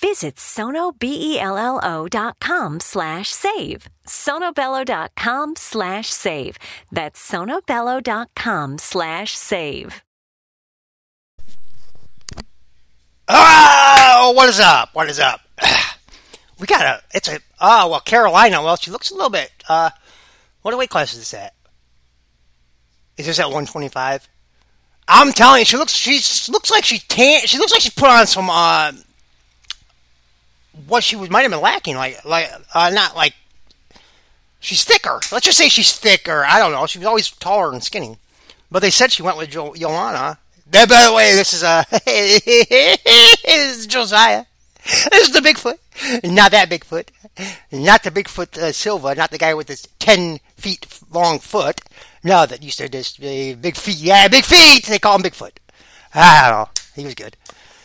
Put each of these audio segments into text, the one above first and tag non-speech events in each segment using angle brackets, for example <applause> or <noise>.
Visit sonobello.com slash save. sonobello.com slash save. That's sonobello.com slash save. Oh, what is up? What is up? <sighs> We got a, it's a, oh, well, Carolina, well, she looks a little bit, uh, what weight class is this at? Is this at 125? I'm telling you, she looks, she looks like she tan, she looks like she put on some, uh, what she was, might have been lacking, like, like, uh, not like, she's thicker. Let's just say she's thicker. I don't know. She was always taller and skinny. But they said she went with jo- Joanna. By the way, this is uh, <laughs> this is Josiah. This is the Bigfoot. Not that Bigfoot. Not the Bigfoot uh, Silva. Not the guy with this ten feet long foot. No, that used to just uh, big feet. Yeah, big feet. They call him Bigfoot. I don't know. He was good.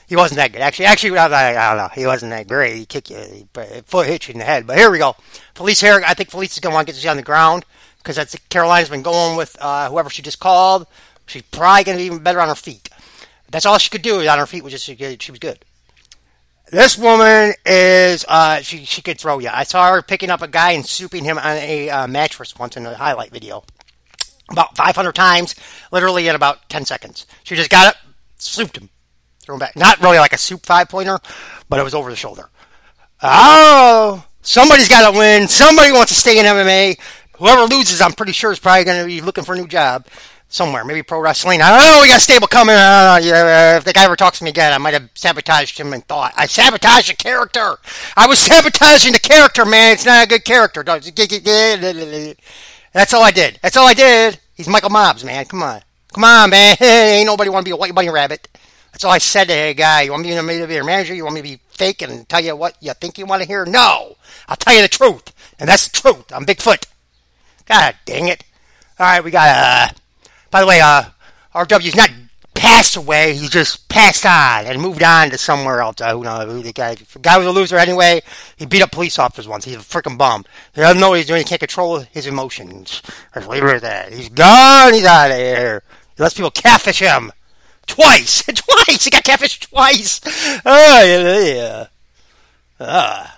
He wasn't that good. Actually, actually, I don't know. He wasn't that great. He kicked you, foot hit you in the head. But here we go. Felice here. I think Felice is going to want to get this on the ground because that's Carolina's been going with uh, whoever she just called. She's probably going to be even better on her feet. That's all she could do on her feet was just she was good. This woman is uh, she she could throw you. I saw her picking up a guy and souping him on a uh, mattress once in a highlight video, about 500 times, literally in about 10 seconds. She just got it, souped him, threw him back. Not really like a soup five pointer, but it was over the shoulder. Oh, somebody's got to win. Somebody wants to stay in MMA. Whoever loses, I'm pretty sure is probably going to be looking for a new job somewhere, maybe pro wrestling. I don't know. We got stable coming. Know. Yeah, if the guy ever talks to me again, I might have sabotaged him and thought I sabotaged the character. I was sabotaging the character, man. It's not a good character. That's all I did. That's all I did. He's Michael Mobbs, man. Come on, come on, man. <laughs> Ain't nobody want to be a white bunny rabbit. All I said to the guy. You want me to be your manager? You want me to be fake and tell you what you think you want to hear? No, I'll tell you the truth, and that's the truth. I'm Bigfoot. God dang it! All right, we got uh by the way, uh, RW's not passed away. He just passed on and moved on to somewhere else. Uh, who knows? The guy, the guy was a loser anyway. He beat up police officers once. He's a freaking bum. He doesn't know what he's doing. He can't control his emotions. Just leave it at that. He's gone. He's out of here. He lets people catfish him. Twice. <laughs> twice. He got catfished twice. Oh, yeah. Ah.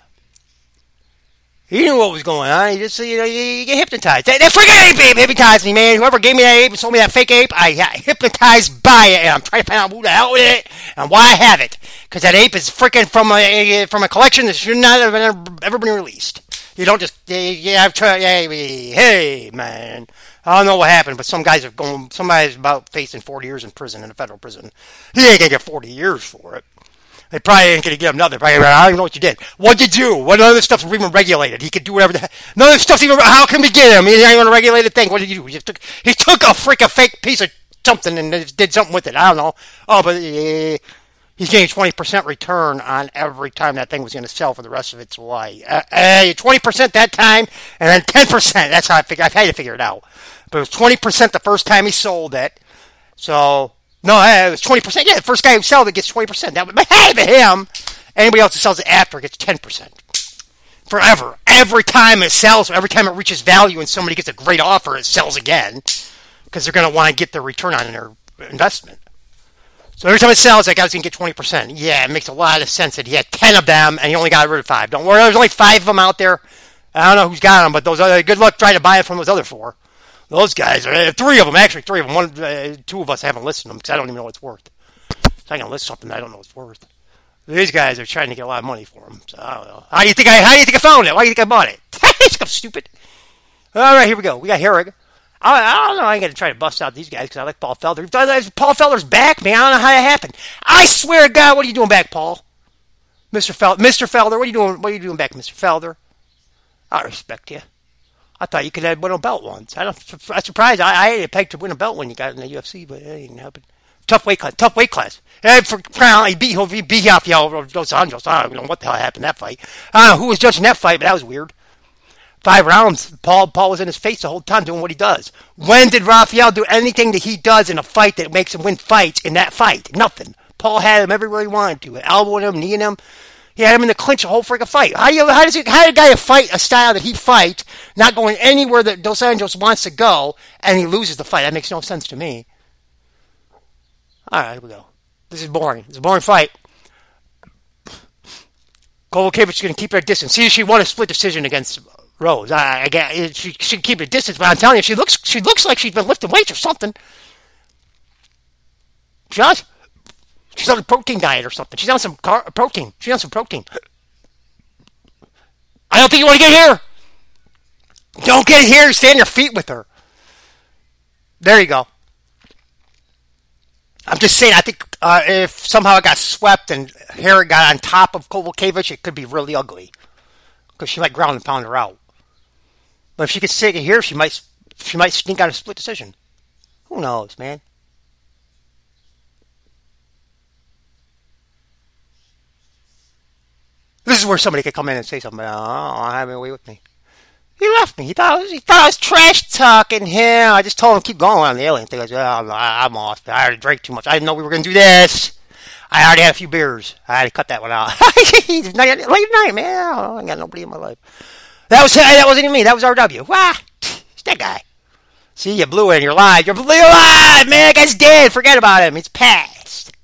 He knew what was going on. He just, you know, you, get hypnotized. That, that freaking ape hypnotized me, man. Whoever gave me that ape and sold me that fake ape, I got hypnotized by it, and I'm trying to find out who the hell it and why I have it. Because that ape is freaking from a from a collection that should not have ever been released. You don't just, yeah, I've tried, hey, hey, man. I don't know what happened, but some guys are going, somebody's about facing 40 years in prison, in a federal prison. He ain't gonna get 40 years for it. They probably ain't to give him nothing. Probably, I don't know what you did. What did you? What other stuff's even regulated? He could do whatever. The, none of this stuff's even. How can we get him? He ain't even a regulated thing. What did you do? He took. He took a freak a fake piece of something and did something with it. I don't know. Oh, but uh, he's getting twenty percent return on every time that thing was going to sell for the rest of its life. Uh, twenty uh, percent that time, and then ten percent. That's how I figure. I've had to figure it out. But it was twenty percent the first time he sold it. So no, it was twenty percent. Yeah, the first guy who sells it gets twenty percent. That would hey, but him. Anybody else who sells it after gets ten percent. Forever. Every time it sells, every time it reaches value and somebody gets a great offer, it sells again. Because they're going to want to get their return on their investment. So every time it sells, that guy's going to get 20%. Yeah, it makes a lot of sense that he had 10 of them and he only got rid of five. Don't worry, there's only five of them out there. I don't know who's got them, but those other, good luck trying to buy it from those other four. Those guys, are, three of them, actually, three of them. One, uh, two of us haven't listed them because I don't even know what it's worth. So I can list something I don't know what it's worth. These guys are trying to get a lot of money for them. So I don't know. How do you think I? How do you think I found it? Why do you think I bought it? I'm <laughs> stupid. All right, here we go. We got Herrig. I, I don't know. I ain't gonna try to bust out these guys because I like Paul Felder. Paul Felder's back, man. I don't know how that happened. I swear to God, what are you doing back, Paul? Mr. Felder, Mr. Felder, what are you doing? What are you doing back, Mr. Felder? I respect you. I thought you could have win a belt once. I don't. I'm surprised. I, I had a peg to win a belt when you got in the UFC, but it didn't happen. Tough weight class. Tough weight class. And for Crown, he beat he beat Rafael Dos Anjos. I don't know what the hell happened that fight. I don't know who was judging that fight, but that was weird. Five rounds. Paul Paul was in his face the whole time doing what he does. When did Rafael do anything that he does in a fight that makes him win fights in that fight? Nothing. Paul had him everywhere he wanted to. Elbowing him, kneeing him. He had him in the clinch the whole freaking fight. How do you, how does he, how did a guy fight a style that he fight, not going anywhere that Dos Anjos wants to go, and he loses the fight? That makes no sense to me. All right, here we go. This is boring. It's a boring fight. Kowalkiewicz is going to keep her distance. See, she won a split decision against Rose. I, I get she should keep her distance, but I'm telling you, she looks she looks like she's been lifting weights or something. She. She's on a protein diet or something. She's on some car- protein. She's on some protein. I don't think you want to get here. Don't get here. Stay on your feet with her. There you go. I'm just saying, I think uh, if somehow it got swept and Herrig got on top of Kowalkiewicz, it could be really ugly. Because she might ground and pound her out. But if she could sit here, she might she might sneak out a split decision. Who knows, man? This is where somebody could come in and say something. Oh, I have him away with me. He left me. He thought, was, he thought I was trash talking him. I just told him keep going on the alien thing. I said, oh, I'm off. I already drank too much. I didn't know we were going to do this. I already had a few beers. I had to cut that one out. <laughs> Late night, man. I got nobody in my life. That was <laughs> that wasn't even me. That was RW. Wah, it's that guy. See, you blew it you're live. You're alive, man. That guy's dead. Forget about him. It's past.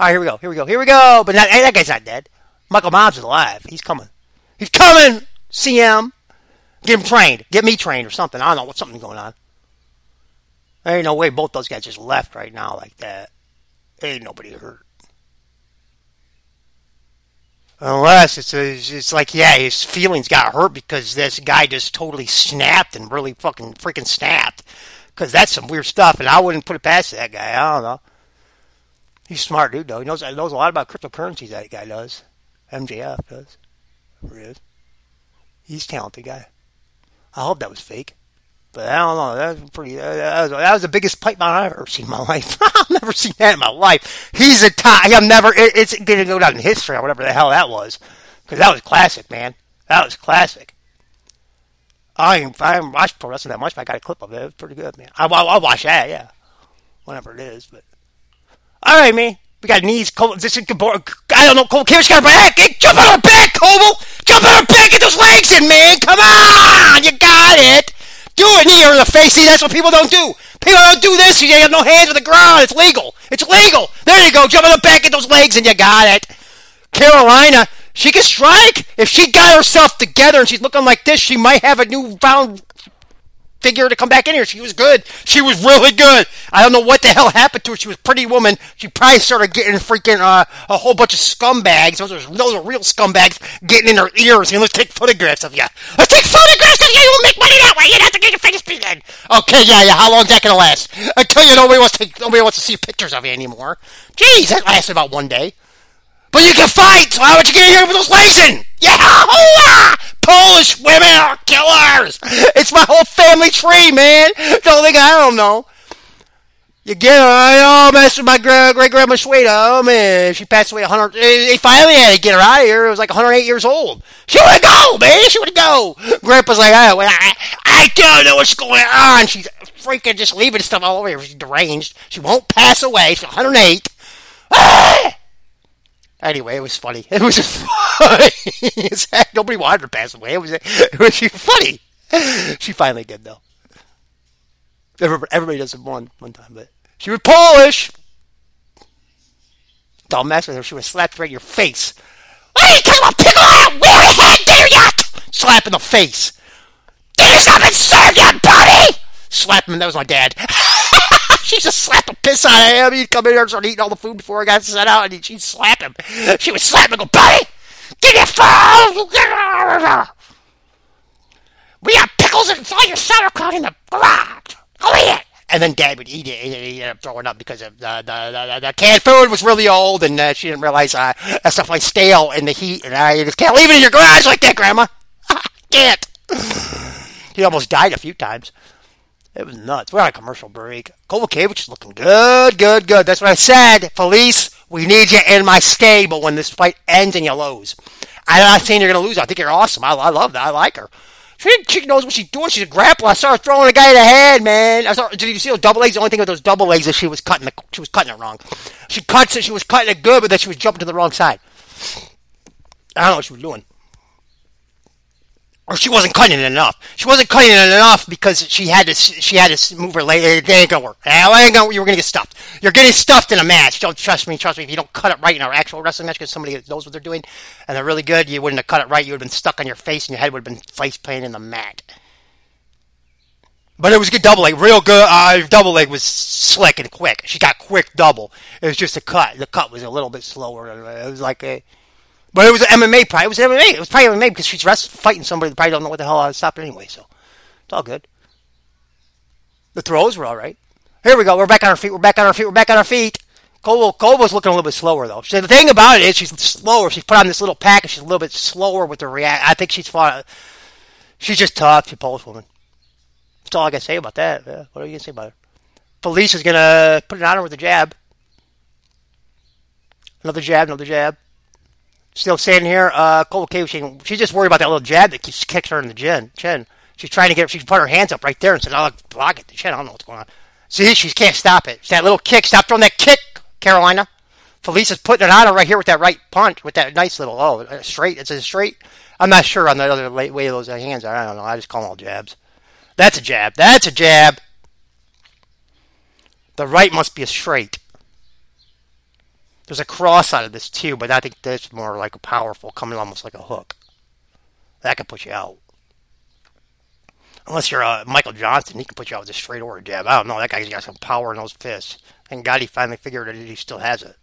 All right, here we go. Here we go. Here we go. But not, hey, that guy's not dead. Michael Mobs is alive. He's coming. He's coming. CM. Get him trained. Get me trained or something. I don't know. What's something going on? There ain't no way both those guys just left right now like that. Ain't nobody hurt. Unless it's, a, it's like, yeah, his feelings got hurt because this guy just totally snapped and really fucking freaking snapped. Because that's some weird stuff, and I wouldn't put it past that guy. I don't know. He's smart dude, though. He knows, knows a lot about cryptocurrencies, that guy does. MJF does. Who is. He's talented guy. I hope that was fake. But I don't know. That was pretty. That was, that was the biggest pipe bomb I've ever seen in my <laughs> life. I've never seen that in my life. He's a top. I've never. It, it's to go down in history or whatever the hell that was, because that was classic, man. That was classic. I ain't, I haven't watched pro wrestling that much, but I got a clip of it. It was pretty good, man. I, I'll, I'll watch that, yeah, whenever it is. But all right, man. We got knees. Cole, this is, I don't know. Cole Kimmich got her back. Hey, jump on her back, Cole. Jump on her back. Get those legs in, man. Come on. You got it. Do it. Knee her in the face. See, that's what people don't do. People don't do this. You have no hands on the ground. It's legal. It's legal. There you go. Jump on the back. Get those legs, and you got it. Carolina, she can strike. If she got herself together and she's looking like this, she might have a newfound figure to come back in here. She was good. She was really good. I don't know what the hell happened to her. She was pretty woman. She probably started getting freaking uh, a whole bunch of scumbags. Those are those are real scumbags getting in her ears. And let's take photographs of you. Let's take photographs of you. We'll make money that way. You don't have to get your face beaten. Okay, yeah, yeah. How long's that gonna last? Until you nobody wants to nobody wants to see pictures of you anymore. Jeez, that lasted about one day. But you can fight, so how would you get here with those legs in? Yeah! Polish women are killers! It's my whole family tree, man! Don't think I don't know. You get her, I oh, mess with my great grandma Shweta. Oh man, she passed away 100. They finally had to get her out of here. It was like 108 years old. She would go, man. She would go. Grandpa's like, I, I don't know what's going on. She's freaking just leaving stuff all over here. She's deranged. She won't pass away. She's 108. Ah! Anyway, it was funny. <laughs> It was funny. Nobody wanted her to pass away. It was, it was funny. She finally did, though. Everybody, does it one one time, but she was Polish. dumbass, or she would slap you right in your face. You talking about pickle out? We haven't had dinner yet! Slap in the face. Not been served yet, buddy! Slap him, that was my dad. <laughs> <laughs> she just slapped the piss out of him. He'd come in here and start eating all the food before I got set out, and she'd slap him. She would slap him and go, buddy! Me a phone! We have pickles and all your sauerkraut in the garage. Go eat. And then Dad would eat it, and he ended up throwing up because of the, the, the, the canned food was really old, and uh, she didn't realize uh, that stuff like stale in the heat, and I just can't leave it in your garage like that, Grandma. <laughs> can't. <sighs> he almost died a few times. It was nuts. We're on a commercial break. Kovacevic is looking good, good, good. That's what I said. Felice, we need you in my stable when this fight ends and you lose. I'm not saying you're going to lose. I think you're awesome. I, I love that. I like her. She, she knows what she's doing. She's a grappler. I saw her throwing a guy in the head, man. I saw. Did you see those double legs? The only thing with those double legs is she was cutting the, she was cutting it wrong. She cuts it. She was cutting it good, but then she was jumping to the wrong side. I don't know what she was doing or she wasn't cutting it enough. She wasn't cutting it enough because she had to. She had to move her leg. It ain't gonna work. It ain't gonna. You were gonna get stuffed. You're getting stuffed in a match. Don't trust me. Trust me. If you don't cut it right in our actual wrestling match, because somebody knows what they're doing and they're really good, you wouldn't have cut it right. You would have been stuck on your face, and your head would have been face playing in the mat. But it was a good double leg, real good. Uh, double leg was slick and quick. She got quick double. It was just a cut. The cut was a little bit slower. It was like a but it was an MMA probably. It was MMA. It was probably MMA because she's wrestling, fighting somebody that probably don't know what the hell how to stop it anyway. So it's all good. The throws were all right. Here we go. We're back on our feet. We're back on our feet. We're back on our feet. Cole was looking a little bit slower though. the thing about it is she's slower. She's put on this little pack and she's a little bit slower with her react. I think she's fought. She's just tough. She's a Polish woman. That's all I can say about that. Yeah. What are you gonna say about her? Felice is gonna put it on her with a jab. Another jab. Another jab. Still standing here. Uh, Cole K. She's just worried about that little jab that keeps kicking her in the chin. Chin. She's trying to get. She put her hands up right there and said, "I'll block it." The chin. I don't know what's going on. See, she can't stop it. It's that little kick. Stop throwing that kick, Carolina. Felicia's putting it on her right here with that right punch, with that nice little oh straight. It's a straight. I'm not sure on the other way those hands are. I don't know. I just call them all jabs. That's a jab. That's a jab. The right must be a straight. There's a cross out of this too, but I think that's more like a powerful, coming almost like a hook. That could put you out. Unless you're uh, Michael Johnson, he can put you out with a straight or a jab. I don't know. That guy's got some power in those fists. And God he finally figured that he still has it.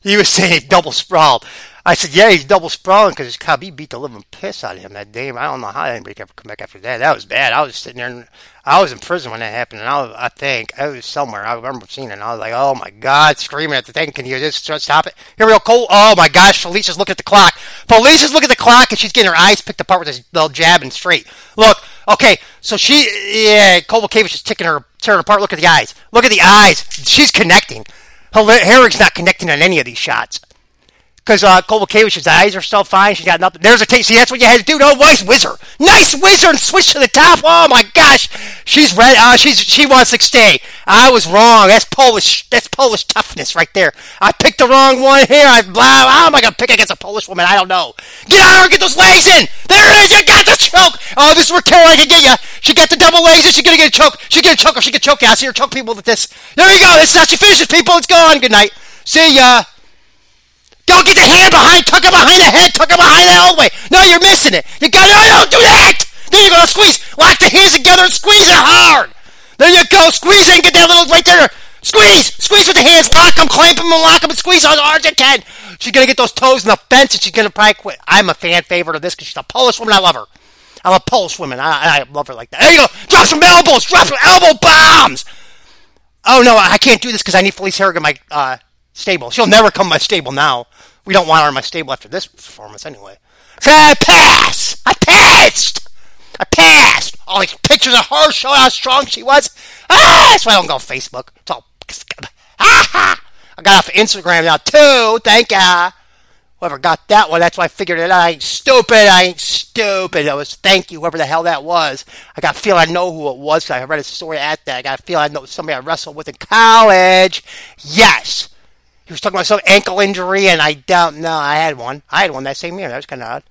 He was saying double sprawled. I said, yeah, he's double sprawling because his Khabib beat the living piss out of him that day. I don't know how anybody could ever come back after that. That was bad. I was sitting there, and I was in prison when that happened, and I, was, I think I was somewhere. I remember seeing it, and I was like, oh my God, screaming at the thing. Can you just stop it? Here we go, Cole. Oh my gosh, Felicia's looking at the clock. Felicia's looking at the clock, and she's getting her eyes picked apart with this little jab and straight. Look, okay, so she, yeah, Kowalkiewicz is ticking her, tearing apart. Look at the eyes. Look at the eyes. She's connecting. Herrig's not connecting on any of these shots because uh, Kowalkiewicz's eyes are still fine. She's got nothing. There's a. See, that's what you had to do. No, nice whizzer, nice whizzer, and switch to the top. Oh my gosh, she's red. Uh, she's she wants to stay. I was wrong. That's Polish. That's Polish toughness right there. I picked the wrong one here. I blah. How am I gonna pick against a Polish woman? I don't know. Get out and get those legs in. There it is. You got the choke. Oh, this is where Carolina can get you. She got the double legs. And she's gonna get a choke. She's gonna choke her. She can choke you. I see her choke people with this. There you go. This is how she finishes people. It's gone. Good night. See ya. Don't get the hand behind, tuck it behind the head, tuck it behind the way. No, you're missing it. You got no, don't do that. There you go, squeeze. Lock the hands together and squeeze it hard. There you go, squeeze it and get that little right there. Squeeze, squeeze with the hands, lock them, clamp them, and lock them, and squeeze as hard as you can. She's gonna get those toes in the fence, and she's gonna probably quit. I'm a fan favorite of this because she's a Polish woman. I love her. I'm a Polish woman. I, I love her like that. There you go. Drop some elbows. Drop some elbow bombs. Oh no, I can't do this because I need Felice Herrig in my uh, stable. She'll never come my stable now. We don't want her in my stable after this performance anyway. I pass! I passed! I passed! All these pictures of her showing how strong she was. Ah, that's why I don't go on Facebook. It's all. I got off Instagram now too. Thank ya. Whoever got that one, that's why I figured it out. I ain't stupid. I ain't stupid. It was thank you, whoever the hell that was. I got a feel I know who it was. I read a story at that. I got a feel I know somebody I wrestled with in college. Yes. He was talking about some ankle injury, and I don't know. I had one. I had one that same year. That was kind of odd.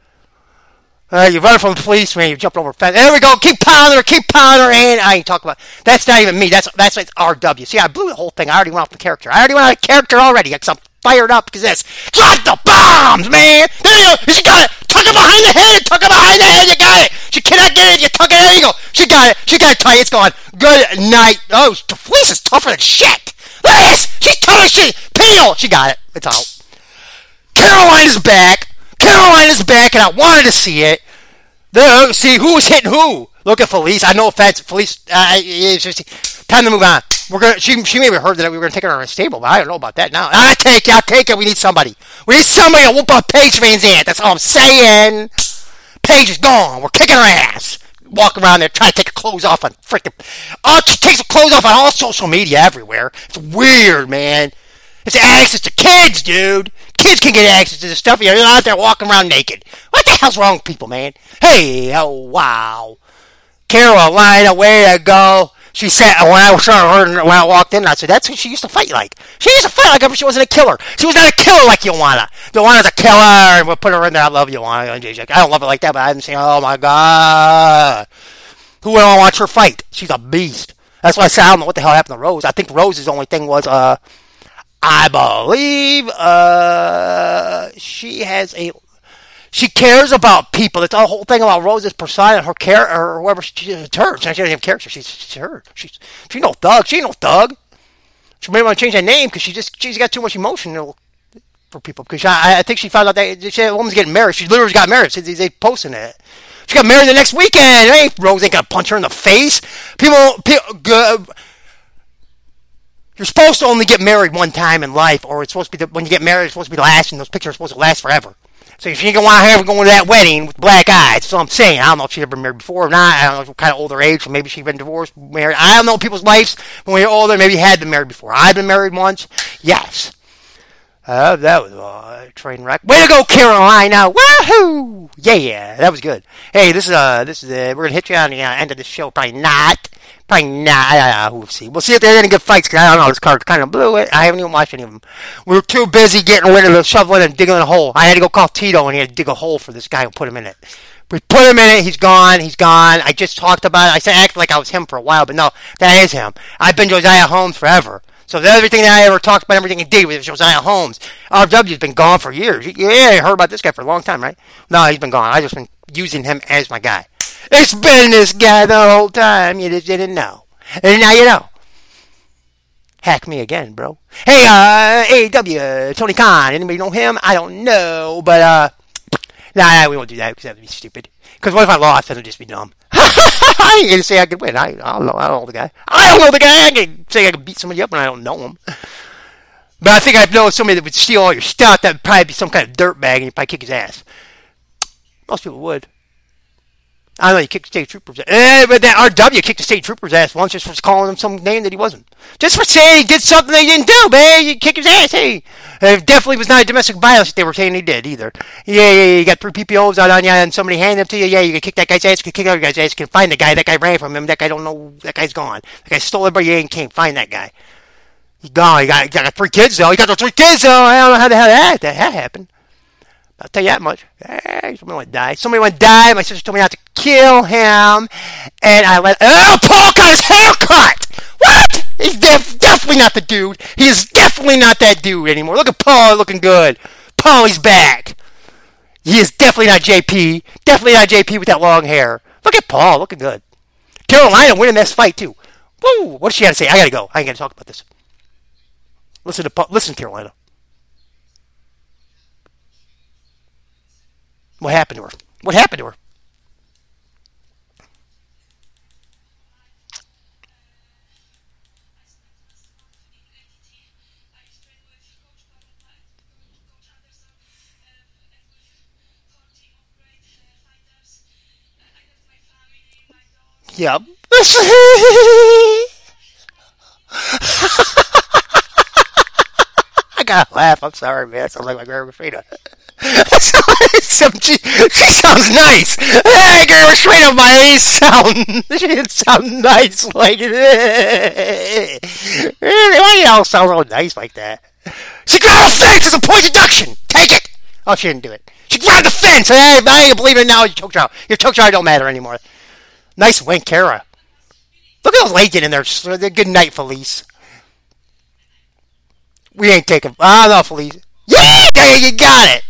Uh, you run from the police, man. You jumped over fence. There we go. Keep pounding her. Keep pounding her. And I ain't talking about. That's not even me. That's that's like RW. See, I blew the whole thing. I already went off the character. I already went out of character already. Because I'm fired up because this. Drop the bombs, man. There you go. She got it. Tuck it behind the head. Tuck it behind the head. You got it. She cannot get it. You tuck it. You go. She got it. She got it tight. It's gone. Good night. Oh, the police is tougher than shit. Look at this. She's as shit. Peel. She got it. It's out. Carolina's back. Carolina's back, and I wanted to see it. There, see who was hitting who. Look at Felice. I know offense, Felice. Uh, just, time to move on. We're gonna. She she maybe heard that we were gonna take her on a stable, but I don't know about that now. I take it. I take it. We need somebody. We need somebody to whoop up Paige VanZant. That's all I'm saying. Paige is gone. We're kicking her ass. Walk around there trying to take clothes off on freaking. Oh, she takes clothes off on all social media everywhere. It's weird, man. It's access to kids, dude. Kids can get access to this stuff. You're out there walking around naked. What the hell's wrong with people, man? Hey, oh wow. Carolina, way to go. She said when I saw her when I walked in, I said that's who she used to fight like. She used to fight like she wasn't a killer. She was not a killer like Joanna. Joanna's a killer, and we'll put her in there. I love Joanna. I don't love it like that, but I'm saying, oh my god, who would to watch her fight? She's a beast. That's why I said I don't know what the hell happened to Rose. I think Rose's only thing was uh I believe uh, she has a. She cares about people. It's the whole thing about Rose's persona, her care, or whoever she, it's her. She doesn't have character. She's, she's her. She's she's no thug. She no thug. She may want to change that name because she just she's got too much emotion for people. Because I, I think she found out that she, woman's getting married. She literally got married. They, they posting it. She got married the next weekend. Hey, Rose ain't gonna punch her in the face. People, people uh, you're supposed to only get married one time in life, or it's supposed to be the, when you get married, it's supposed to be the last, and those pictures are supposed to last forever. So if you ain't gonna want have going to that wedding with black eyes, so I'm saying I don't know if she's ever been married before or not. I don't know what kind of older age, so maybe she's been divorced, married. I don't know people's lives. When you're older, maybe had been married before. I've been married once. Yes. Uh, that was a train wreck. Way to go, Carolina! Woohoo! Yeah, yeah, that was good. Hey, this is uh, this is uh, we're gonna hit you on the uh, end of the show. Probably not. Probably not. Uh, we'll see. We'll see if there's any good fights. Cause I don't know. This card kind of blew it. I haven't even watched any of them. We were too busy getting rid of the shoveling and digging a hole. I had to go call Tito and he had to dig a hole for this guy and put him in it. We put him in it. He's gone. He's gone. I just talked about it. I said act like I was him for a while, but no, that is him. I've been Josiah Holmes forever. So everything that I ever talked about, everything he did with Josiah Holmes, RW's been gone for years. Yeah, I heard about this guy for a long time, right? No, he's been gone. I just been using him as my guy. It's been this guy the whole time. You just didn't know. And now you know. Hack me again, bro. Hey, uh, AEW, Tony Khan. Anybody know him? I don't know, but, uh, nah we won't do that because that would be stupid. Because what if I lost? That would just be dumb. <laughs> I gonna say I could win. I, I don't know. I don't know the guy. I don't know the guy. I can say I could beat somebody up and I don't know him. But I think I know somebody that would steal all your stuff. That would probably be some kind of dirtbag and you'd probably kick his ass. Most people would. I know you kicked the state trooper's. Eh, but that RW kicked the state trooper's ass once just for calling him some name that he wasn't. Just for saying he did something they didn't do, man. You kick his ass, hey. It definitely was not a domestic violence that they were saying he did either. Yeah, yeah, yeah. You got three PPOs out on you and somebody handed them to you. Yeah, you can kick that guy's ass. You can kick other guy's ass. You can find the guy. That guy ran from him. That guy don't know. That guy's gone. That guy stole everybody. Ain't can't find that guy. He's gone. He got, he got three kids though. He got the three kids though. I don't know how the hell that, that happened. I'll tell you that much. Hey, somebody went die. Somebody went die. My sister told me not to kill him, and I let. Oh, Paul got his hair cut. What? He's def- definitely not the dude. He is definitely not that dude anymore. Look at Paul looking good. Paul, he's back. He is definitely not JP. Definitely not JP with that long hair. Look at Paul looking good. Carolina winning this fight too. Woo! What does she have to say? I gotta go. I ain't gonna talk about this. Listen to Paul. listen, Carolina. What happened to her? What happened to her? Yep. <laughs> I gotta laugh. I'm sorry, man. Sounds like my grandma Frida. she, she sounds nice. Hey, girl, straight up my A sound. <laughs> She didn't sound nice like. <laughs> Why do y'all sound so nice like that? She grabbed a fence as a point deduction. Take it. Oh, she didn't do it. She grabbed the fence. Hey, I ain't believe it now. Your choke job. Your choke job don't matter anymore. Nice wink, Kara. Look at those ladies in there. Good night, Felice. We ain't taking. Ah, no, Felice. Yeah, you got it.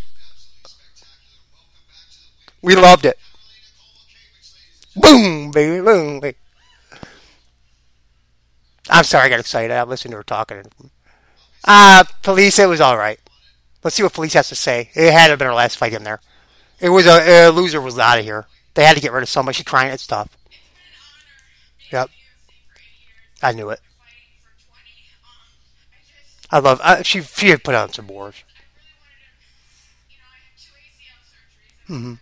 We loved it. Boom, baby, boom, baby. I'm sorry, I got excited. I listened to her talking. Uh, Felice, it was all right. Let's see what Felice has to say. It had to been her last fight in there. It was a, a loser was out of here. They had to get rid of somebody. She's crying. It's tough. Yep. I knew it. I love. Uh, she she had put on some wars. Mm-hmm.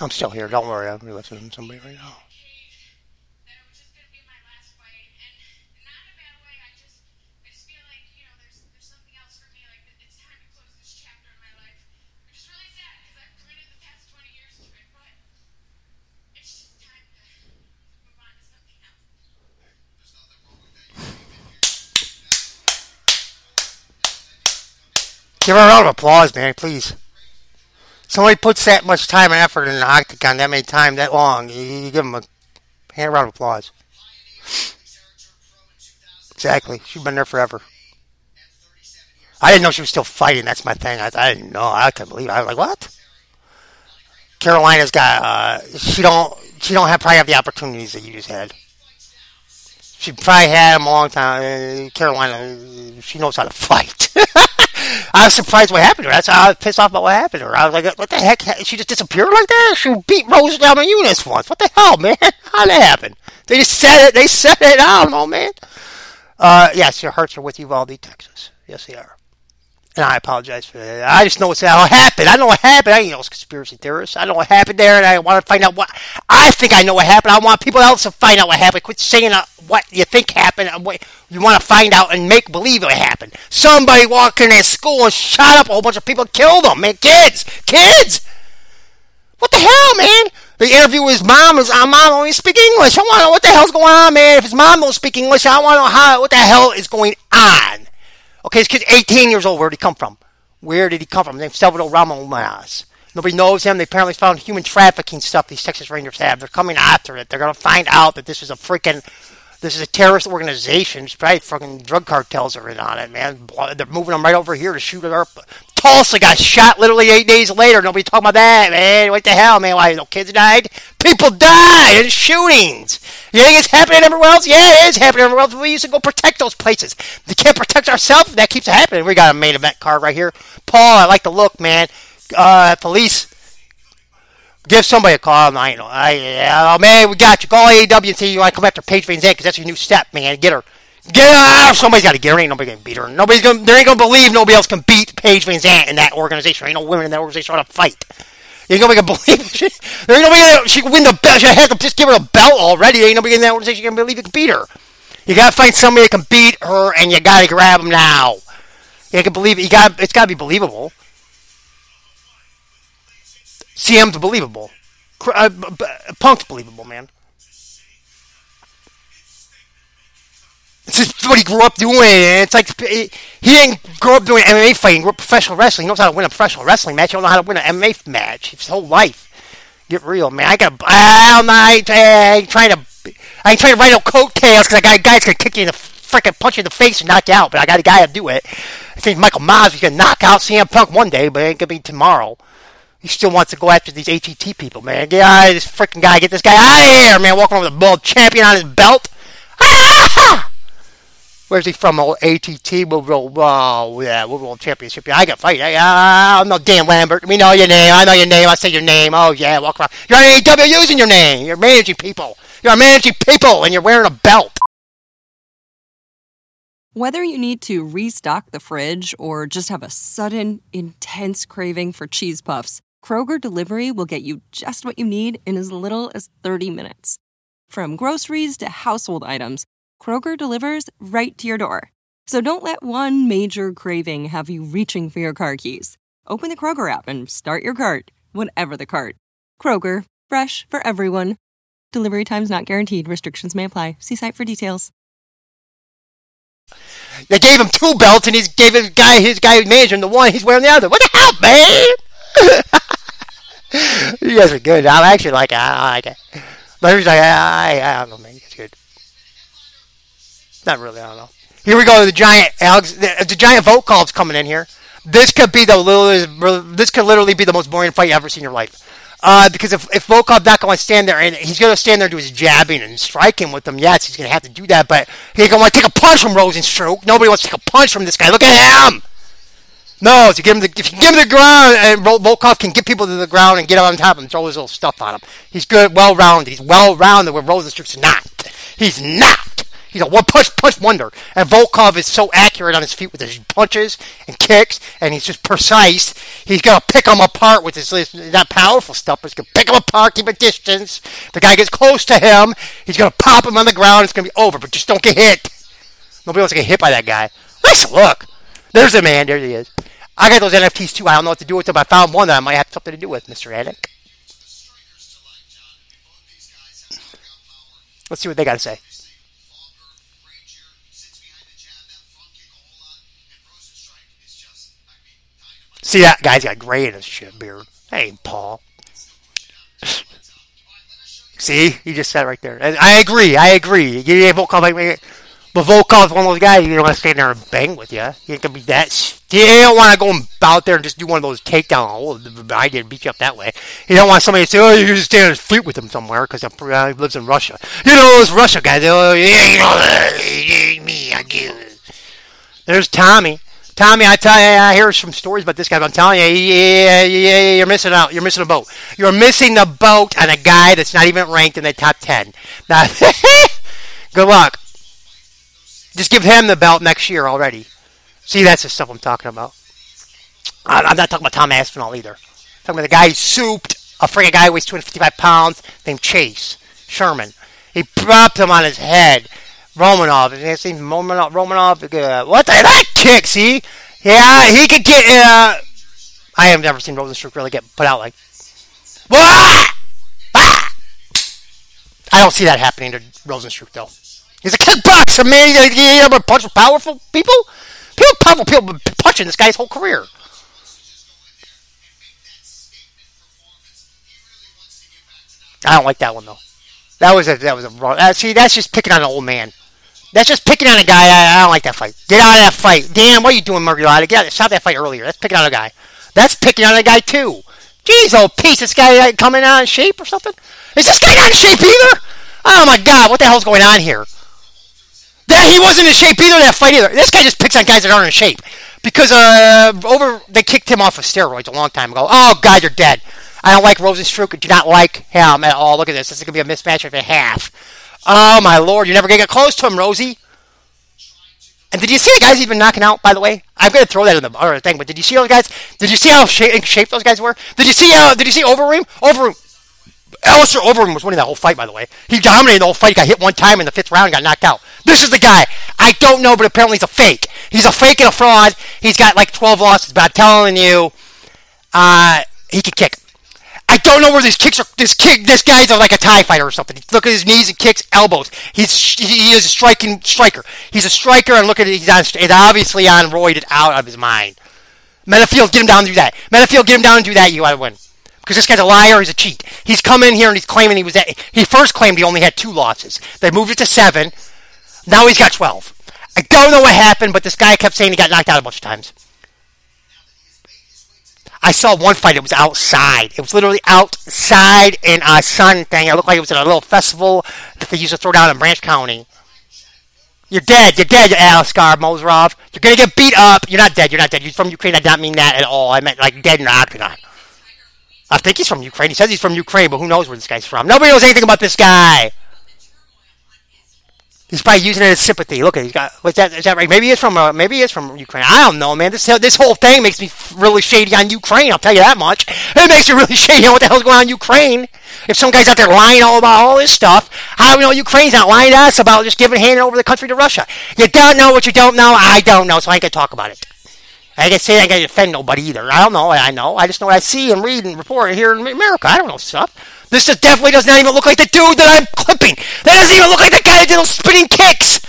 I'm still here. Don't worry. I'm listening to somebody right now. Give her a round of applause, man, please. Somebody puts that much time and effort in an octagon, that many time, that long, you, you give them a hand round of applause. Exactly. She's been there forever. I didn't know she was still fighting. That's my thing. I, I didn't know. I couldn't believe. It. I was like, what? Carolina's got. Uh, she don't. She don't have probably have the opportunities that you just had. She probably had them a long time. Uh, Carolina. She knows how to fight. <laughs> I was surprised what happened to her. That's how I was pissed off about what happened to her. I was like, what the heck? She just disappeared like that? She beat Rose Namajunas once. What the hell, man? <laughs> How'd that happen? They just said it. They said it. I don't know, man. Uh, yes, your hearts are with you, Uvalde, Texas. Yes, they are. And I apologize for that. I just know what's what happened. I know what happened. I ain't no conspiracy theorist. I know what happened there, and I want to find out what. I think I know what happened. I want people else to find out what happened. Quit saying uh, what you think happened. and What you want to find out and make believe it happened. Somebody walked in that school and shot up a whole bunch of people, killed them. Man, kids, kids. What the hell, man? The interview his mom his mom only speak English. I want to know what the hell's going on, man. If his mom don't speak English, I want to know how what the hell is going on. Okay, this kid's 18 years old. Where did he come from? Where did he come from? Named Salvador Ramos. Nobody knows him. They apparently found human trafficking stuff these Texas Rangers have. They're coming after it. They're going to find out that this is a freaking, this is a terrorist organization. It's probably fucking drug cartels are in on it, man. They're moving them right over here to shoot up. Tulsa got shot literally eight days later. Nobody talking about that, man. What the hell, man? Why no kids died? People died in shootings. You think it's happening everywhere else? Yeah, it is happening everywhere else. We used to go protect those places. We can't protect ourselves. That keeps happening. We got a main event card right here. Paul, I like the look, man. Uh, police. Give somebody a call. I know. I, oh, man, we got you. Call AEW and say you want to come after Paige VanZant because that's your new step, man. Get her. Get her. Somebody's got to get her. Ain't nobody gonna beat her. Nobody's gonna. They ain't gonna believe nobody else can beat Paige VanZant in that organization. There ain't no women in that organization want to fight. You ain't gonna believe <laughs> she, there ain't nobody that she can win the belt. She has to just give her a belt already. There ain't nobody in that organization can believe you can beat her. You gotta find somebody that can beat her, and you gotta grab them now. You can believe it. You got. It's gotta be believable. CM's believable. Uh, Punk's believable, man. It's just what he grew up doing. It's like he didn't grow up doing MMA fighting. Grew up professional wrestling. He knows how to win a professional wrestling match. He don't know how to win an MMA match. His whole life. Get real, man. I got. I'm not trying to. I ain't trying to write no coattails because I got guys gonna kick you in the freaking punch you in the face and knock you out. But I got a guy to do it. I think Michael is gonna knock out CM Punk one day, but it ain't gonna be tomorrow. He still wants to go after these ATT people, man. Get out of this freaking guy. Get this guy out of here, man. Walking over the world champion on his belt. Ah! Where's he from? Oh, ATT World, oh, yeah, World Championship. Yeah, I got fight. I, I'm no Dan Lambert. We know your name. I know your name. I say your name. Oh, yeah, walk around. You're on AEW using your name. You're managing people. You're managing people, and you're wearing a belt. Whether you need to restock the fridge or just have a sudden, intense craving for cheese puffs, Kroger Delivery will get you just what you need in as little as 30 minutes. From groceries to household items, Kroger delivers right to your door. So don't let one major craving have you reaching for your car keys. Open the Kroger app and start your cart, whatever the cart. Kroger, fresh for everyone. Delivery times not guaranteed. Restrictions may apply. See site for details. They gave him two belts, and he's gave his guy his guy managing the one. He's wearing the other. What the hell, man? <laughs> you guys are good. I actually like it. I like it. But he's like, I, I, I don't know, man. It's good. Not really. I don't know. Here we go. The giant Alex, the, the giant Volkov's coming in here. This could be the little. This could literally be the most boring fight you ever seen in your life. Uh, because if, if Volkov not going to stand there and he's going to stand there and do his jabbing and striking with them, yes, he's going to have to do that. But he's going to want to take a punch from Rozenstruik. Nobody wants to take a punch from this guy. Look at him. No, if you give him the if you give him the ground and Volkov can get people to the ground and get on top of him, and throw his little stuff on him. He's good, well rounded. He's well rounded where Rozenstruik's not. He's not. He's a one punch punch wonder. And Volkov is so accurate on his feet with his punches and kicks, and he's just precise. He's gonna pick them apart with his not powerful stuff, he's gonna pick them apart, keep a distance. The guy gets close to him, he's gonna pop him on the ground. It's gonna be over, but just don't get hit. Nobody wants to get hit by that guy. Nice look. There's the man. There he is. I got those NFTs too. I don't know what to do with them. I found one that I might have something to do with, Mr. Attic. Let's see what they got to say. See that guy's got gray in his shit beard. Hey, Paul. See, he just said right there. I agree. I agree. You ain't Volkov like me. but Volkov's one of those guys you don't want to stand there and bang with you. You ain't gonna be that. You don't want to go out there and just do one of those takedown. Oh, I did beat you up that way. You don't want somebody to say, "Oh, you just stand and flute with him somewhere" because he lives in Russia. You know those Russia guys. Oh, yeah, me, I. There's Tommy. Tommy, I tell you, I hear some stories about this guy. But I'm telling you, yeah, yeah, you're missing out. You're missing a boat. You're missing the boat on a guy that's not even ranked in the top ten. Now, <laughs> good luck. Just give him the belt next year already. See, that's the stuff I'm talking about. I'm not talking about Tom Aspinall either. I'm talking about the guy who souped a freaking guy who weighs 255 pounds named Chase Sherman. He dropped him on his head Romanov. His name's Romanov. Romanov. Uh, what the that kick? See, yeah, he could get. Uh, I have never seen Rozenstruik really get put out like. What? Ah! I don't see that happening to Rozenstruik though. He's a kickboxer, man. You, you, you ever punch powerful people? People, powerful people, punching this guy's whole career. I don't like that one though. That was a that was a wrong. Uh, see, that's just picking on an old man. That's just picking on a guy. I, I, don't like that fight. Get out of that fight. Damn, what are you doing, Murgalata? Get out. Stop that fight earlier. That's picking on a guy. That's picking on a guy, too. Jeez, old piece. This guy like, coming out of shape or something? Is this guy not in shape either? Oh, my God. What the hell's going on here? That He wasn't in shape either, that fight either. This guy just picks on guys that aren't in shape. Because uh, over they kicked him off of steroids a long time ago. Oh, God, you're dead. I don't like Rozenstruik. I do not like him at all. Look at this. This is going to be a mismatch of a half. Oh my lord, you're never gonna get close to him, Rosie. And did you see the guys he's been knocking out? By the way, I'm gonna throw that in the other thing. But did you see those guys? Did you see how in shape those guys were? Did you see? Uh, did you see Overeem? Overeem. Alistair Overeem was winning that whole fight, by the way. He dominated the whole fight. He got hit one time in the fifth round and got knocked out. This is the guy. I don't know, but apparently he's a fake. He's a fake and a fraud. He's got like 12 losses, but I'm telling you, uh, he can kick. I don't know where these kicks are. This kick, this guy's like a Thai fighter or something. Look at his knees and kicks, elbows. He's he is a striking striker. He's a striker, and look at it. He's on. He's obviously on roided out of his mind. Metafield, get him down and do that. Metafield, get him down and do that. You gotta win. Because this guy's a liar. He's a cheat. He's come in here and he's claiming he was at. He first claimed he only had two losses. They moved it to seven. Now he's got twelve. I don't know what happened, but this guy kept saying he got knocked out a bunch of times. I saw one fight. It was outside. It was literally outside in a sun thing. It looked like it was at a little festival that they used to throw down in Branch County. You're dead. You're dead, Aliskar Mozrov. You're gonna get beat up. You're not dead. You're not dead. You're from Ukraine. I don't mean that at all. I meant like dead in the octagon. I think he's from Ukraine. He says he's from Ukraine, but who knows where this guy's from? Nobody knows anything about this guy. He's probably using it as sympathy. Look, he's got. Was that is that right? Maybe it's from. Uh, maybe he's from Ukraine. I don't know, man. This this whole thing makes me really shady on Ukraine. I'll tell you that much. It makes me really <laughs> shady on what the hell's going on in Ukraine. If some guy's out there lying all about all this stuff, how do we know Ukraine's not lying to us about just giving handing over the country to Russia? You don't know what you don't know. I don't know, so I gonna talk about it. I can say I gonna defend nobody either. I don't know. I know. I just know what I see and read and report here in America. I don't know stuff. This just definitely does not even look like the dude that I'm clipping. That doesn't even look like the guy that did those spinning kicks.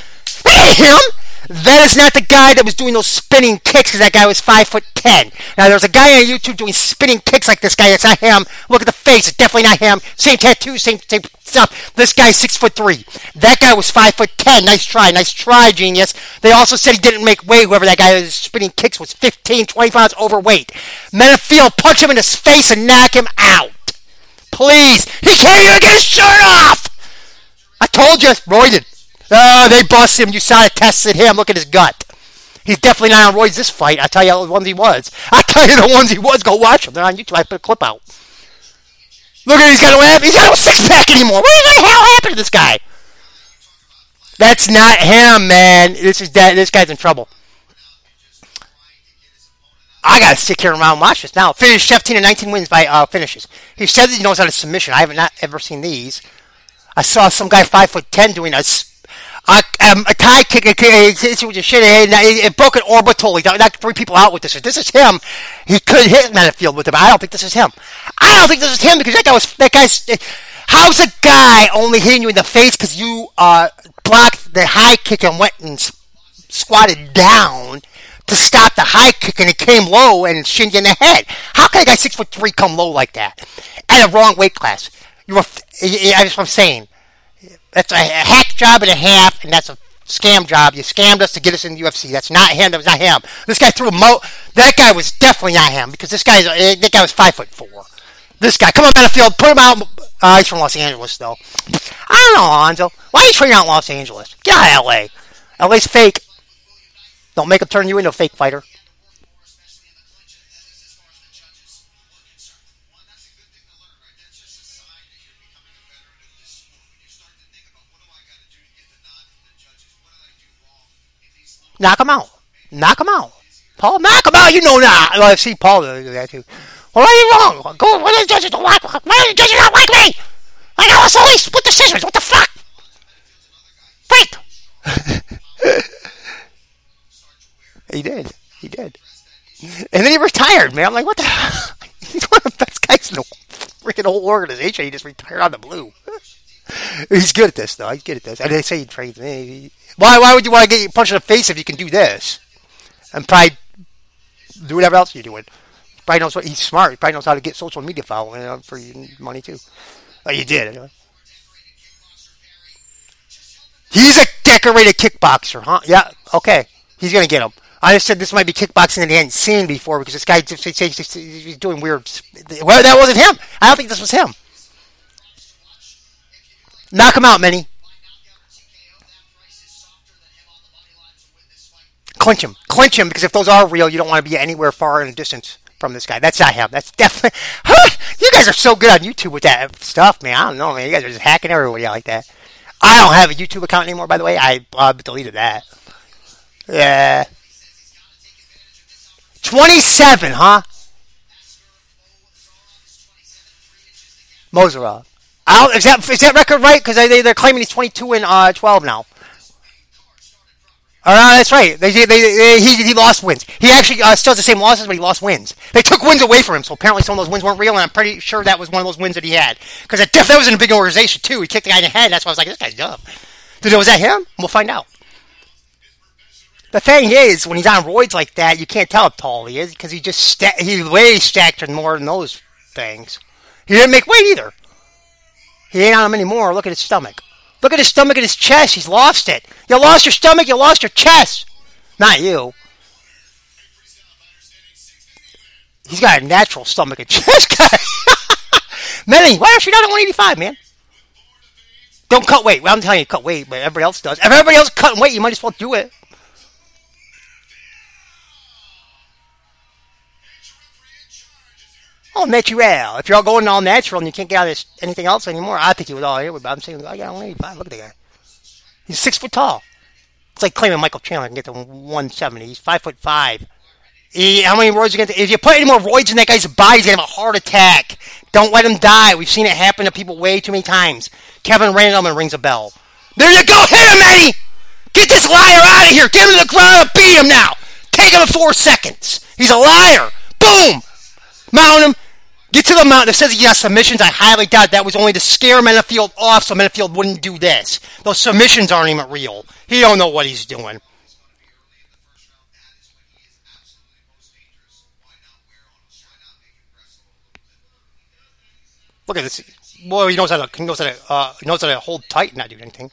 That ain't him. That is not the guy that was doing those spinning kicks, because that guy was five foot ten. Now there's a guy on YouTube doing spinning kicks like this guy. It's not him. Look at the face. It's definitely not him. Same tattoo, same same stuff. This guy's six foot three. That guy was five foot ten. Nice try, nice try, genius. They also said he didn't make weight. Whoever that guy was spinning kicks was 15, 20 pounds overweight. Menafield punch him in his face and knock him out. Please, he can't even get his shirt off. I told you, roided. Oh, they bust him. You saw it tested him. Look at his gut. He's definitely not on roids this fight. I tell you the ones he was. I tell you the ones he was. Go watch them. They're on YouTube. I put a clip out. Look at he's got no he's got no six pack anymore. What the hell happened to this guy? That's not him, man. This is that. This guy's in trouble. I gotta stick here around and watch this now. Finished 17 and 19 wins by uh, finishes. He says he knows how to submission. I have not ever seen these. I saw some guy five foot ten doing a a, um, a Thai kick. It, was a shit. It, it, broke an orbital. He knocked three people out with this. If this is him, he could hit Menifield with it. But I don't think this is him. I don't think this is him because that guy was that guy's. How's a guy only hitting you in the face because you uh, blocked the high kick and went and squatted down to stop the high kick and it came low and shinned you in the head? How can a guy six foot three come low like that? At a wrong weight class. You were. That's what I'm saying. That's a hack job and a half, and that's a scam job. You scammed us to get us in the UFC. That's not him. That was not him. This guy threw a mo. That guy was definitely not him because this guy's uh, that guy was five foot four. This guy, come on, Battlefield, put him out. Uh, he's from Los Angeles, though. I don't know, Alonzo. Why are you training out Los Angeles? Get out of LA. LA's fake. Don't make him turn you into a fake fighter. Knock him out. Knock him out. Paul, knock him out. You know that. Well, I've seen Paul do that too. Well, are you wrong? Go. Why the judges don't like? The judges not like me? I got us only split decisions. What the fuck? Fight. He did. He did. And then he retired, man. I'm like, what the? Hell? He's one of the best guys in the freaking whole organization. He just retired on the blue. He's good at this, though. He's good at this. I And they say he trains me. Why, why would you want to get punched in the face if you can do this? And probably do whatever else you're doing. Probably knows what he's smart. He probably knows how to get social media following for money too. Oh, you did. Anyway. He's a decorated kickboxer, huh? Yeah. Okay. He's gonna get him. I just said this might be kickboxing that he hadn't seen before because this guy just, he's doing weird. Well, that wasn't him. I don't think this was him. Knock him out, Manny. Clinch him. Clinch him because if those are real, you don't want to be anywhere far in a distance from this guy. That's not him. That's definitely. <laughs> You guys are so good on YouTube with that stuff, man. I don't know, man. You guys are just hacking everybody like that. I don't have a YouTube account anymore, by the way. I uh, deleted that. Yeah. 27, huh? Mozarov. Is that, is that record right? Because they, they're claiming he's 22 and uh, 12 now. Uh, that's right. They, they, they, he, he lost wins. He actually uh, still has the same losses, but he lost wins. They took wins away from him, so apparently some of those wins weren't real, and I'm pretty sure that was one of those wins that he had. Because that, that was in a big organization, too. He kicked the guy in the head, that's why I was like, this guy's dumb. Did, was that him? We'll find out. The thing is, when he's on roids like that, you can't tell how tall he is, because he just sta- he's way stacked more than those things. He didn't make weight either. He ain't on him anymore. Look at his stomach. Look at his stomach and his chest. He's lost it. You lost your stomach, you lost your chest. Not you. He's got a natural stomach and <laughs> chest guy. Manny, why don't you not at 185, man? Don't cut weight. Well, I'm telling you, cut weight, but everybody else does. If everybody else cutting weight, you might as well do it. All natural. If you're all going all natural and you can't get out of this, anything else anymore, I think he was all here. But I'm saying, only 85. Look at the guy. He's six foot tall. It's like claiming Michael Chandler can get to 170. He's five foot five. He, how many roids are going to? If you put any more roids in that guy's body, he's going to have a heart attack. Don't let him die. We've seen it happen to people way too many times. Kevin Randleman rings a bell. There you go. Hit him, Eddie. Get this liar out of here. Get him to the ground and beat him now. Take him in four seconds. He's a liar. Boom. Mount him. Get to the mount It says he has submissions. I highly doubt that was only to scare Menifield off so Menifield wouldn't do this. Those submissions aren't even real. He don't know what he's doing. Look at this. Boy, he knows how to, he knows how to, uh, knows how to hold tight and not do anything.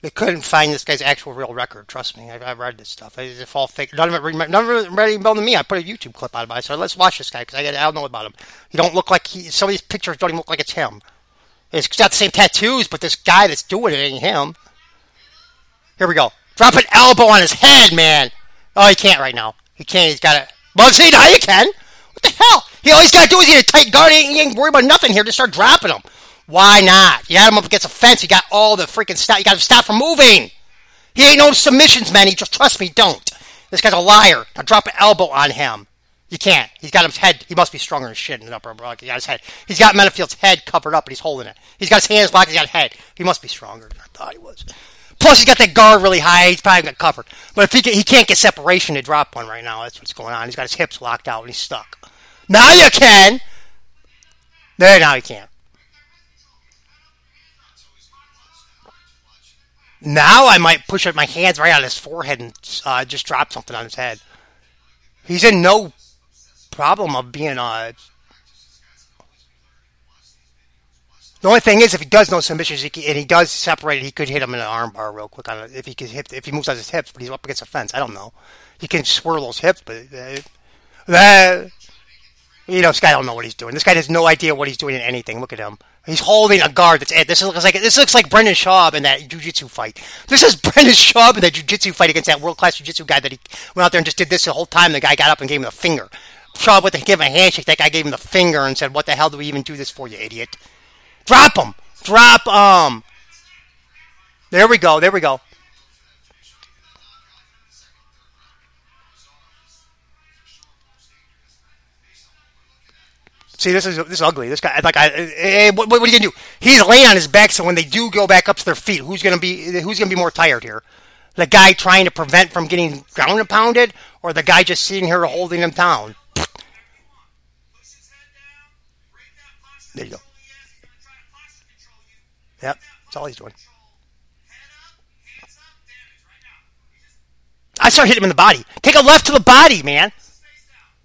They couldn't find this guy's actual real record. Trust me, I've, I've read this stuff. It's all fake. None of it, none of it ready than me. I put a YouTube clip out about it. So let's watch this guy because I, I don't know about him. He don't look like he. Some of these pictures don't even look like it's him. It's got the same tattoos, but this guy that's doing it ain't him. Here we go. Drop an elbow on his head, man. Oh, he can't right now. He can't. He's got it. Well, see, now you can. What the hell? He all he's got to do is get a tight guard. He ain't worried about nothing here. Just start dropping him. Why not? You had him up against a fence. You got all the freaking stuff. You got to stop from moving. He ain't no submissions man. He just trust me, don't. This guy's a liar. Now drop an elbow on him. You can't. He's got his head. He must be stronger than shit in the upper body. He got his head. He's got Menifield's head covered up, but he's holding it. He's got his hands locked. He's got head. He must be stronger than I thought he was. Plus, he's got that guard really high. He's probably got covered. But if he can, he can't get separation to drop one right now, that's what's going on. He's got his hips locked out and he's stuck. Now you can. There, now you can't. Now I might push up my hands right on his forehead and uh, just drop something on his head. He's in no problem of being uh. The only thing is, if he does no submissions he can, and he does separate he could hit him in an armbar real quick on it if he hit if he moves on his hips, but he's up against a fence. I don't know. He can swirl those hips, but uh, uh, you know, this guy don't know what he's doing. This guy has no idea what he's doing in anything. Look at him. He's holding a guard. That's it. This looks like this looks like Brendan Schaub in that jiu-jitsu fight. This is Brendan Schaub in that jiu-jitsu fight against that world-class jiu-jitsu guy that he went out there and just did this the whole time. The guy got up and gave him the finger. Schaub went to give him a handshake. That guy gave him the finger and said, "What the hell do we even do this for, you idiot? Drop him! Drop him!" There we go. There we go. See, this is this is ugly. This guy, like, I, eh, what, what are you gonna do? He's laying on his back, so when they do go back up to their feet, who's gonna be who's gonna be more tired here? The guy trying to prevent from getting ground and pounded, or the guy just sitting here holding him down? There you go. Yep, that's all he's doing. I start hitting him in the body. Take a left to the body, man.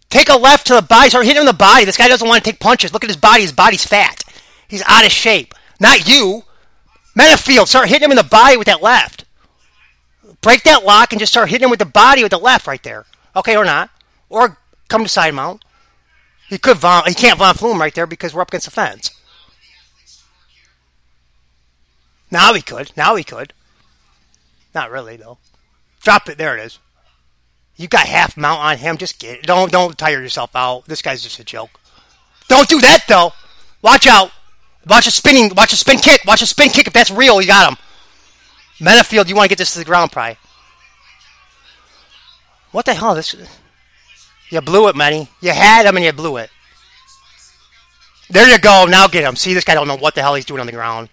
Take a left to the body. Start hitting him in the body. This guy doesn't want to take punches. Look at his body. His body's fat. He's out of shape. Not you. Menifield, start hitting him in the body with that left. Break that lock and just start hitting him with the body with the left right there. Okay, or not. Or come to side mount. He could vom- he can't von flue right there because we're up against the fence. Now he could. Now he could. Not really though. Drop it. There it is. You got half mount on him. Just get it. Don't don't tire yourself out. This guy's just a joke. Don't do that though. Watch out. Watch a spinning. Watch a spin kick. Watch a spin kick. If that's real, you got him. Menifield, you want to get this to the ground, probably. What the hell? This. You blew it, Manny. You had him and you blew it. There you go. Now get him. See, this guy don't know what the hell he's doing on the ground.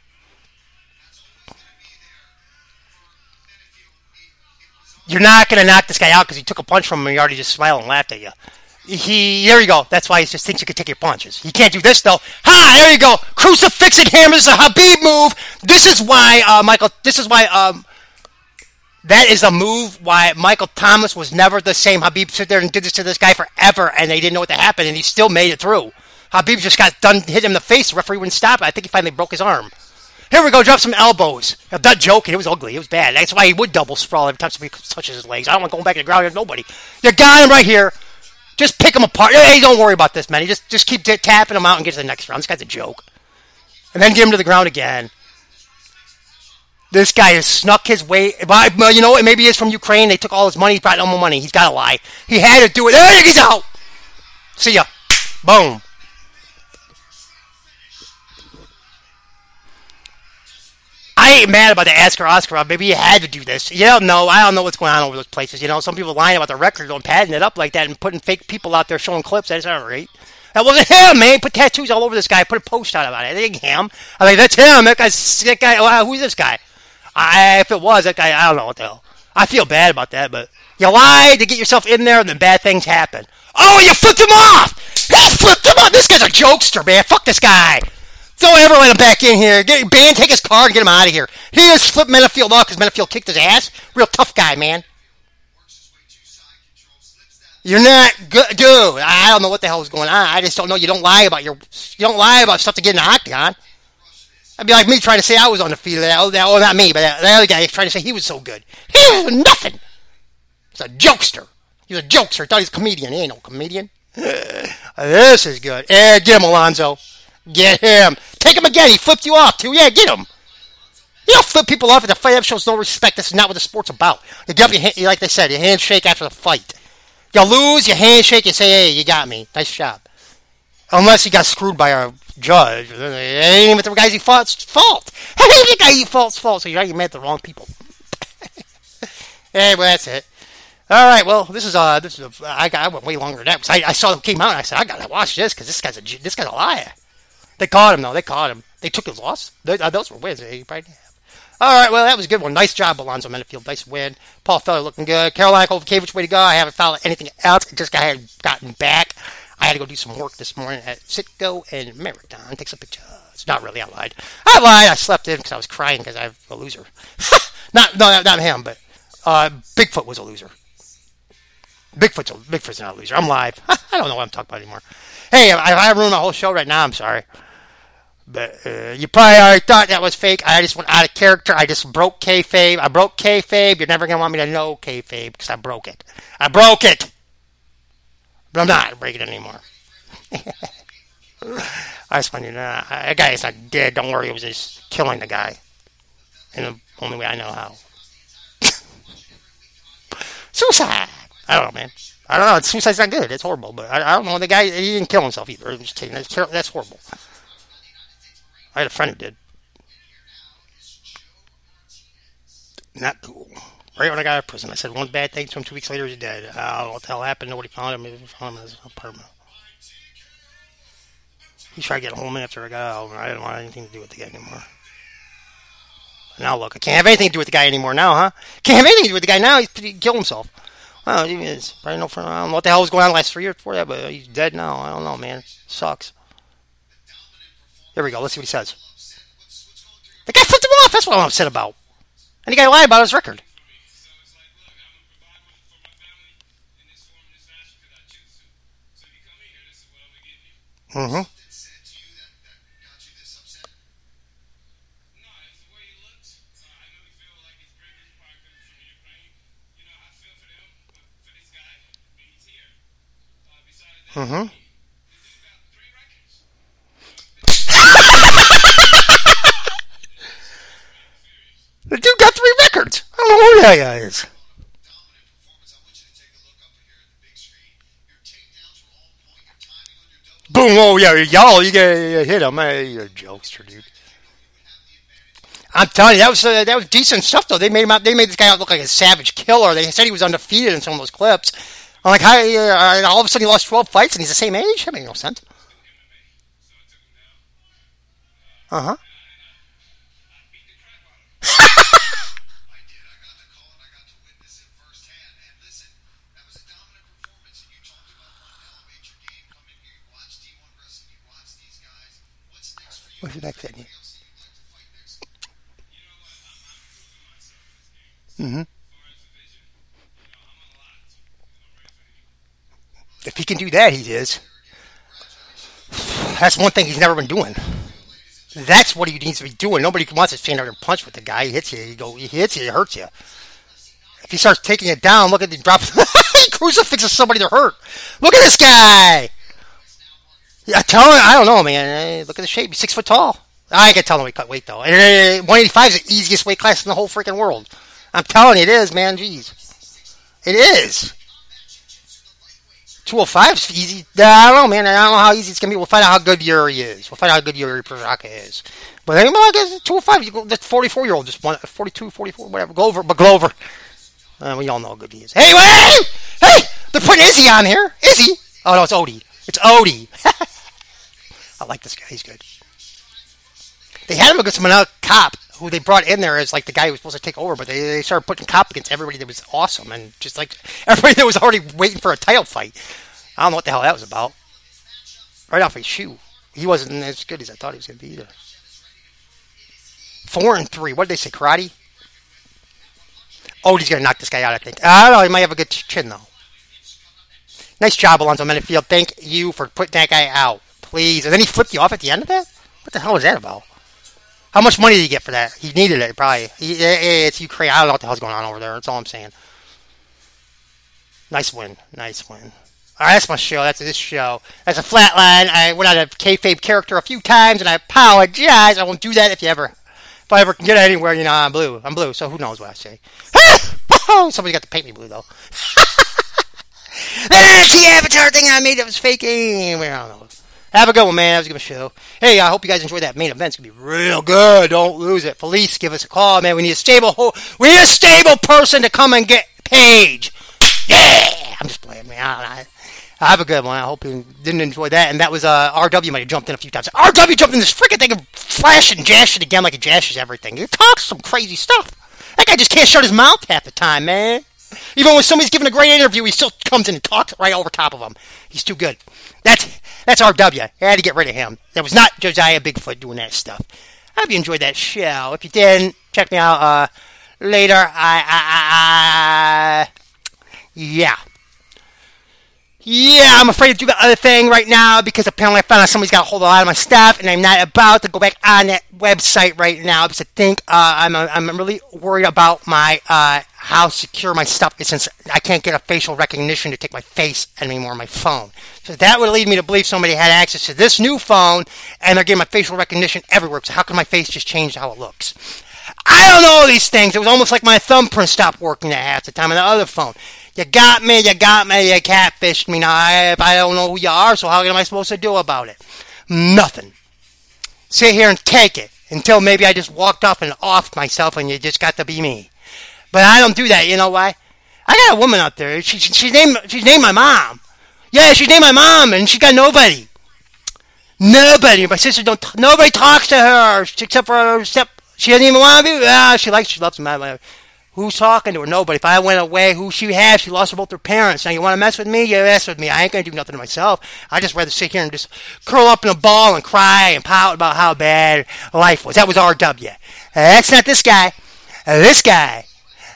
You're not going to knock this guy out because he took a punch from him and he already just smiled and laughed at you. He, there you go. That's why he just thinks you can take your punches. He can't do this though. Ha! There you go. Crucifix and hammers a Khabib move. This is why, uh, Michael. This is why, um, that is a move why Michael Thomas was never the same. Khabib stood there and did this to this guy forever, and they didn't know what to happen, and he still made it through. Khabib just got done, hit him in the face. The referee wouldn't stop it. I think he finally broke his arm. Here we go, drop some elbows. I'm not joking. It was ugly. It was bad. That's why he would double sprawl every time somebody touches his legs. I don't want going back to the ground. There's nobody. You got him right here. Just pick him apart. Hey, don't worry about this, man. Just just keep t- tapping him out and get to the next round. This guy's a joke. And then get him to the ground again. This guy has snuck his way. Well, you know what? Maybe he's from Ukraine. They took all his money. He brought no more money. He's got to lie. He had to do it. He's out. See ya. Boom. Ain't mad about the Asker Oscar. Uh, maybe you had to do this. You don't know. I don't know what's going on over those places. You know, some people lying about the record and padding it up like that and putting fake people out there showing clips. That's not right. That wasn't him, man. Put tattoos all over this guy. Put a post out about it. That ain't him. I mean, that's him. That guy's that guy. Who's this guy? I, if it was that guy, I don't know what the hell. I feel bad about that, but you lied to get yourself in there, and then bad things happen. Oh, you flipped him off. You flipped him off. This guy's a jokester, man. Fuck this guy. Don't ever let him back in here. Get ban, take his car and get him out of here. He just flipped Menifield off because Menifield kicked his ass. Real tough guy, man. You're not good, dude. I don't know what the hell is going on. I just don't know. You don't lie about your, you don't lie about stuff to get in the octagon. I'd be like me trying to say I was on the field. That, that, well, not me, but that, other guy trying to say he was so good. He was nothing. He's a jokester. He's a jokester. I thought he was a comedian. He ain't no comedian. <sighs> this is good. Yeah, get him, Alonzo. Get him. Take him again. He flipped you off, too. Yeah, get him. You don't flip people off at the fight. shows no respect. That's not what the sport's about. You get your hand, like they said, your handshake after the fight. You lose, you handshake, you say, hey, you got me. Nice job. Unless he got screwed by a judge. It ain't even the guy's fault's fault. It ain't the guy's fault's fault. So you you met the wrong people. <laughs> hey, well, that's it. All right, well, this is uh, this is a, I, I went way longer than that because I, I saw it came out and I said I gotta watch this because this guy's a this guy's a liar. They caught him though. They caught him. They took his loss. Those, uh, those were wins. They probably all right, well, that was a good one. Nice job, Alonzo Menifield. Nice win. Paul Felder looking good. Karolina Kowalkiewicz, way to go. I haven't followed anything else. Just I had gotten back. I had to go do some work this morning at Citgo and Marathon. Take some pictures. Not really. I lied. I lied. I slept in because I was crying because I'm a loser. <laughs> not no, not him, but uh, Bigfoot was a loser. Bigfoot's a, Bigfoot's not a loser. I'm live. <laughs> I don't know what I'm talking about anymore. Hey, I, I ruined my whole show right now. I'm sorry. But uh, you probably already thought that was fake. I just went out of character. I just broke kayfabe. I broke kayfabe. You're never gonna want me to know kayfabe because I broke it. I broke it. But I'm not breaking it anymore. <laughs> I just want you to know that guy is not dead. Don't worry. It was just killing the guy in the only way I know how. <laughs> Suicide. I don't know, man. I don't know. Suicide's not good. It's horrible. But I, I don't know. The guy he didn't kill himself either. That's, that's horrible. I had a friend who did. Not cool. Right when I got out of prison, I said one bad thing to him. Two weeks later, he's dead. Know what the hell happened. Nobody found him. He found him in his apartment. He tried to get home after I got out, and I didn't want anything to do with the guy anymore. Now look, I can't have anything to do with the guy anymore now, huh? Can't have anything to do with the guy now. He's, he killed himself. Well, he is. I don't know what the hell was going on last three years before that, but he's dead now. I don't know, man. Sucks. Here we go. Let's see what he says. The guy flipped him off. That's what I'm upset about. And the guy lied about his record. Mm-hmm. Mm-hmm. The dude got three records. I don't know who that guy is. Boom! Oh yeah, y'all, you get hit him. Hey, you're a jokester, dude. I'm telling you, that was uh, that was decent stuff though. They made him out. They made this guy out look like a savage killer. They said he was undefeated in some of those clips. I'm like, how? Uh, all of a sudden, he lost 12 fights and he's the same age. That makes no sense. Uh huh. <laughs> <laughs> What's the next venue? Mm-hmm. If he can do that, he is. That's one thing he's never been doing. That's what he needs to be doing. Nobody wants to stand there and punch with the guy. He hits you. He go. He hits you. He hurts you. If he starts taking it down, look at the drop. <laughs> he crucifixes somebody to hurt. Look at this guy. Yeah, tell him. I don't know, man. Look at the shape. He's six foot tall. I can tell him we cut weight though. And 185 is the easiest weight class in the whole freaking world. I'm telling you, it is, man. Jeez, it is. 205 is easy. I don't know, man. I don't know how easy it's gonna be. We'll find out how good Yuri is. We'll find out how good Yuri Prochazka is. But I guess 205. You go, that 44 year old just won 42, 44, whatever. Glover, but Glover. Uh, we all know how good he is. Hey, hey, hey! They're putting Izzy on here. Izzy. Oh no, it's Odie. It's Odie. <laughs> I like this guy. He's good. They had him against some cop who they brought in there as like the guy who was supposed to take over, but they, they started putting cop against everybody that was awesome and just like <laughs> everybody that was already waiting for a title fight. I don't know what the hell that was about. Right off his shoe. He wasn't as good as I thought he was going to be either. Four and three. What did they say? Karate? Oh, he's going to knock this guy out, I think. I don't know. He might have a good chin, though. Nice job, Alonzo Menifield. Thank you for putting that guy out. Please. And then he flipped you off at the end of that? What the hell was that about? How much money did he get for that? He needed it, probably. He, it's Ukraine. I don't know what the hell's going on over there. That's all I'm saying. Nice win. Nice win. All right, that's my show. That's this show. That's a flat line. I went out of kayfabe character a few times, and I apologize. I won't do that if you ever, if I ever can get anywhere. You know, I'm blue. I'm blue, so who knows what I say. <laughs> Somebody got to paint me blue though. <laughs> That's the avatar thing I made that was faking. I don't know. Have a good one, man. That was a good show. Hey, I hope you guys enjoyed that main event. It's gonna be real good. Don't lose it. Police, give us a call, man. We need a stable. Ho- we need a stable person to come and get Paige. Yeah, I'm just playing, man. I, I have a good one. I hope you didn't enjoy that. And that was uh, RW might have jumped in a few times. RW jumped in this freaking thing and flash and jash it again like he jashes everything. He talks some crazy stuff. That guy just can't shut his mouth half the time, man. Even when somebody's giving a great interview, he still comes in and talks right over top of them. He's too good. That's that's RW. I had to get rid of him. That was not Josiah Bigfoot doing that stuff. I hope you enjoyed that show. If you didn't, check me out uh, later. I, I, I, I, yeah. Yeah, I'm afraid to do the other thing right now because apparently I found out somebody's got a hold of a lot of my stuff, and I'm not about to go back on that website right now because I think uh, I'm I'm really worried about my uh, how secure my stuff is since I can't get a facial recognition to take my face anymore on my phone. So that would lead me to believe somebody had access to this new phone, and they're getting my facial recognition everywhere. So how can my face just change how it looks? I don't know these things. It was almost like my thumbprint stopped working at half the time on the other phone. You got me, you got me, you catfished me. Now, I, I don't know who you are, so how am I supposed to do about it? Nothing. Sit here and take it until maybe I just walked off and off myself and you just got to be me. But I don't do that. You know why? I got a woman out there. She, she, she's named she's named my mom. Yeah, she's named my mom, and she got nobody. Nobody. My sister don't. Nobody talks to her except for her step. She doesn't even want to be. Ah, she likes. She loves me. Who's talking to her? Nobody. If I went away, who she has? She lost both her parents. Now you want to mess with me? You mess with me. I ain't gonna do nothing to myself. I just rather sit here and just curl up in a ball and cry and pout about how bad life was. That was R.W. Uh, that's not this guy. Uh, this guy.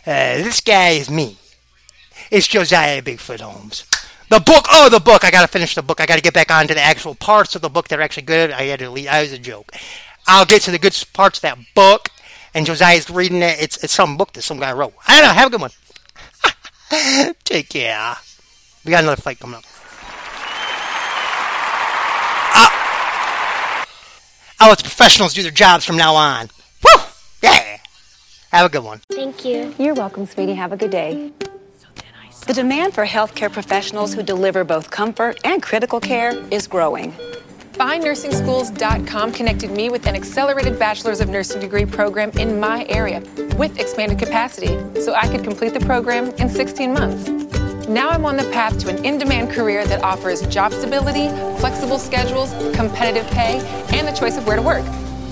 Uh, this guy is me. It's Josiah Bigfoot Holmes. The book. Oh, the book. I gotta finish the book. I gotta get back onto the actual parts of the book that are actually good. I had to leave. I was a joke. I'll get to the good parts of that book and Josiah's reading it. It's it's some book that some guy wrote. I don't know. Have a good one. <laughs> Take care. We got another fight coming up. Uh, I'll let the professionals do their jobs from now on. Woo! Yeah. Have a good one. Thank you. You're welcome, sweetie. Have a good day. The demand for healthcare professionals who deliver both comfort and critical care is growing. FindNursingSchools.com connected me with an accelerated Bachelor's of Nursing degree program in my area with expanded capacity so I could complete the program in 16 months. Now I'm on the path to an in demand career that offers job stability, flexible schedules, competitive pay, and the choice of where to work.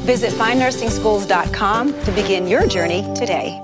Visit FindNursingSchools.com to begin your journey today.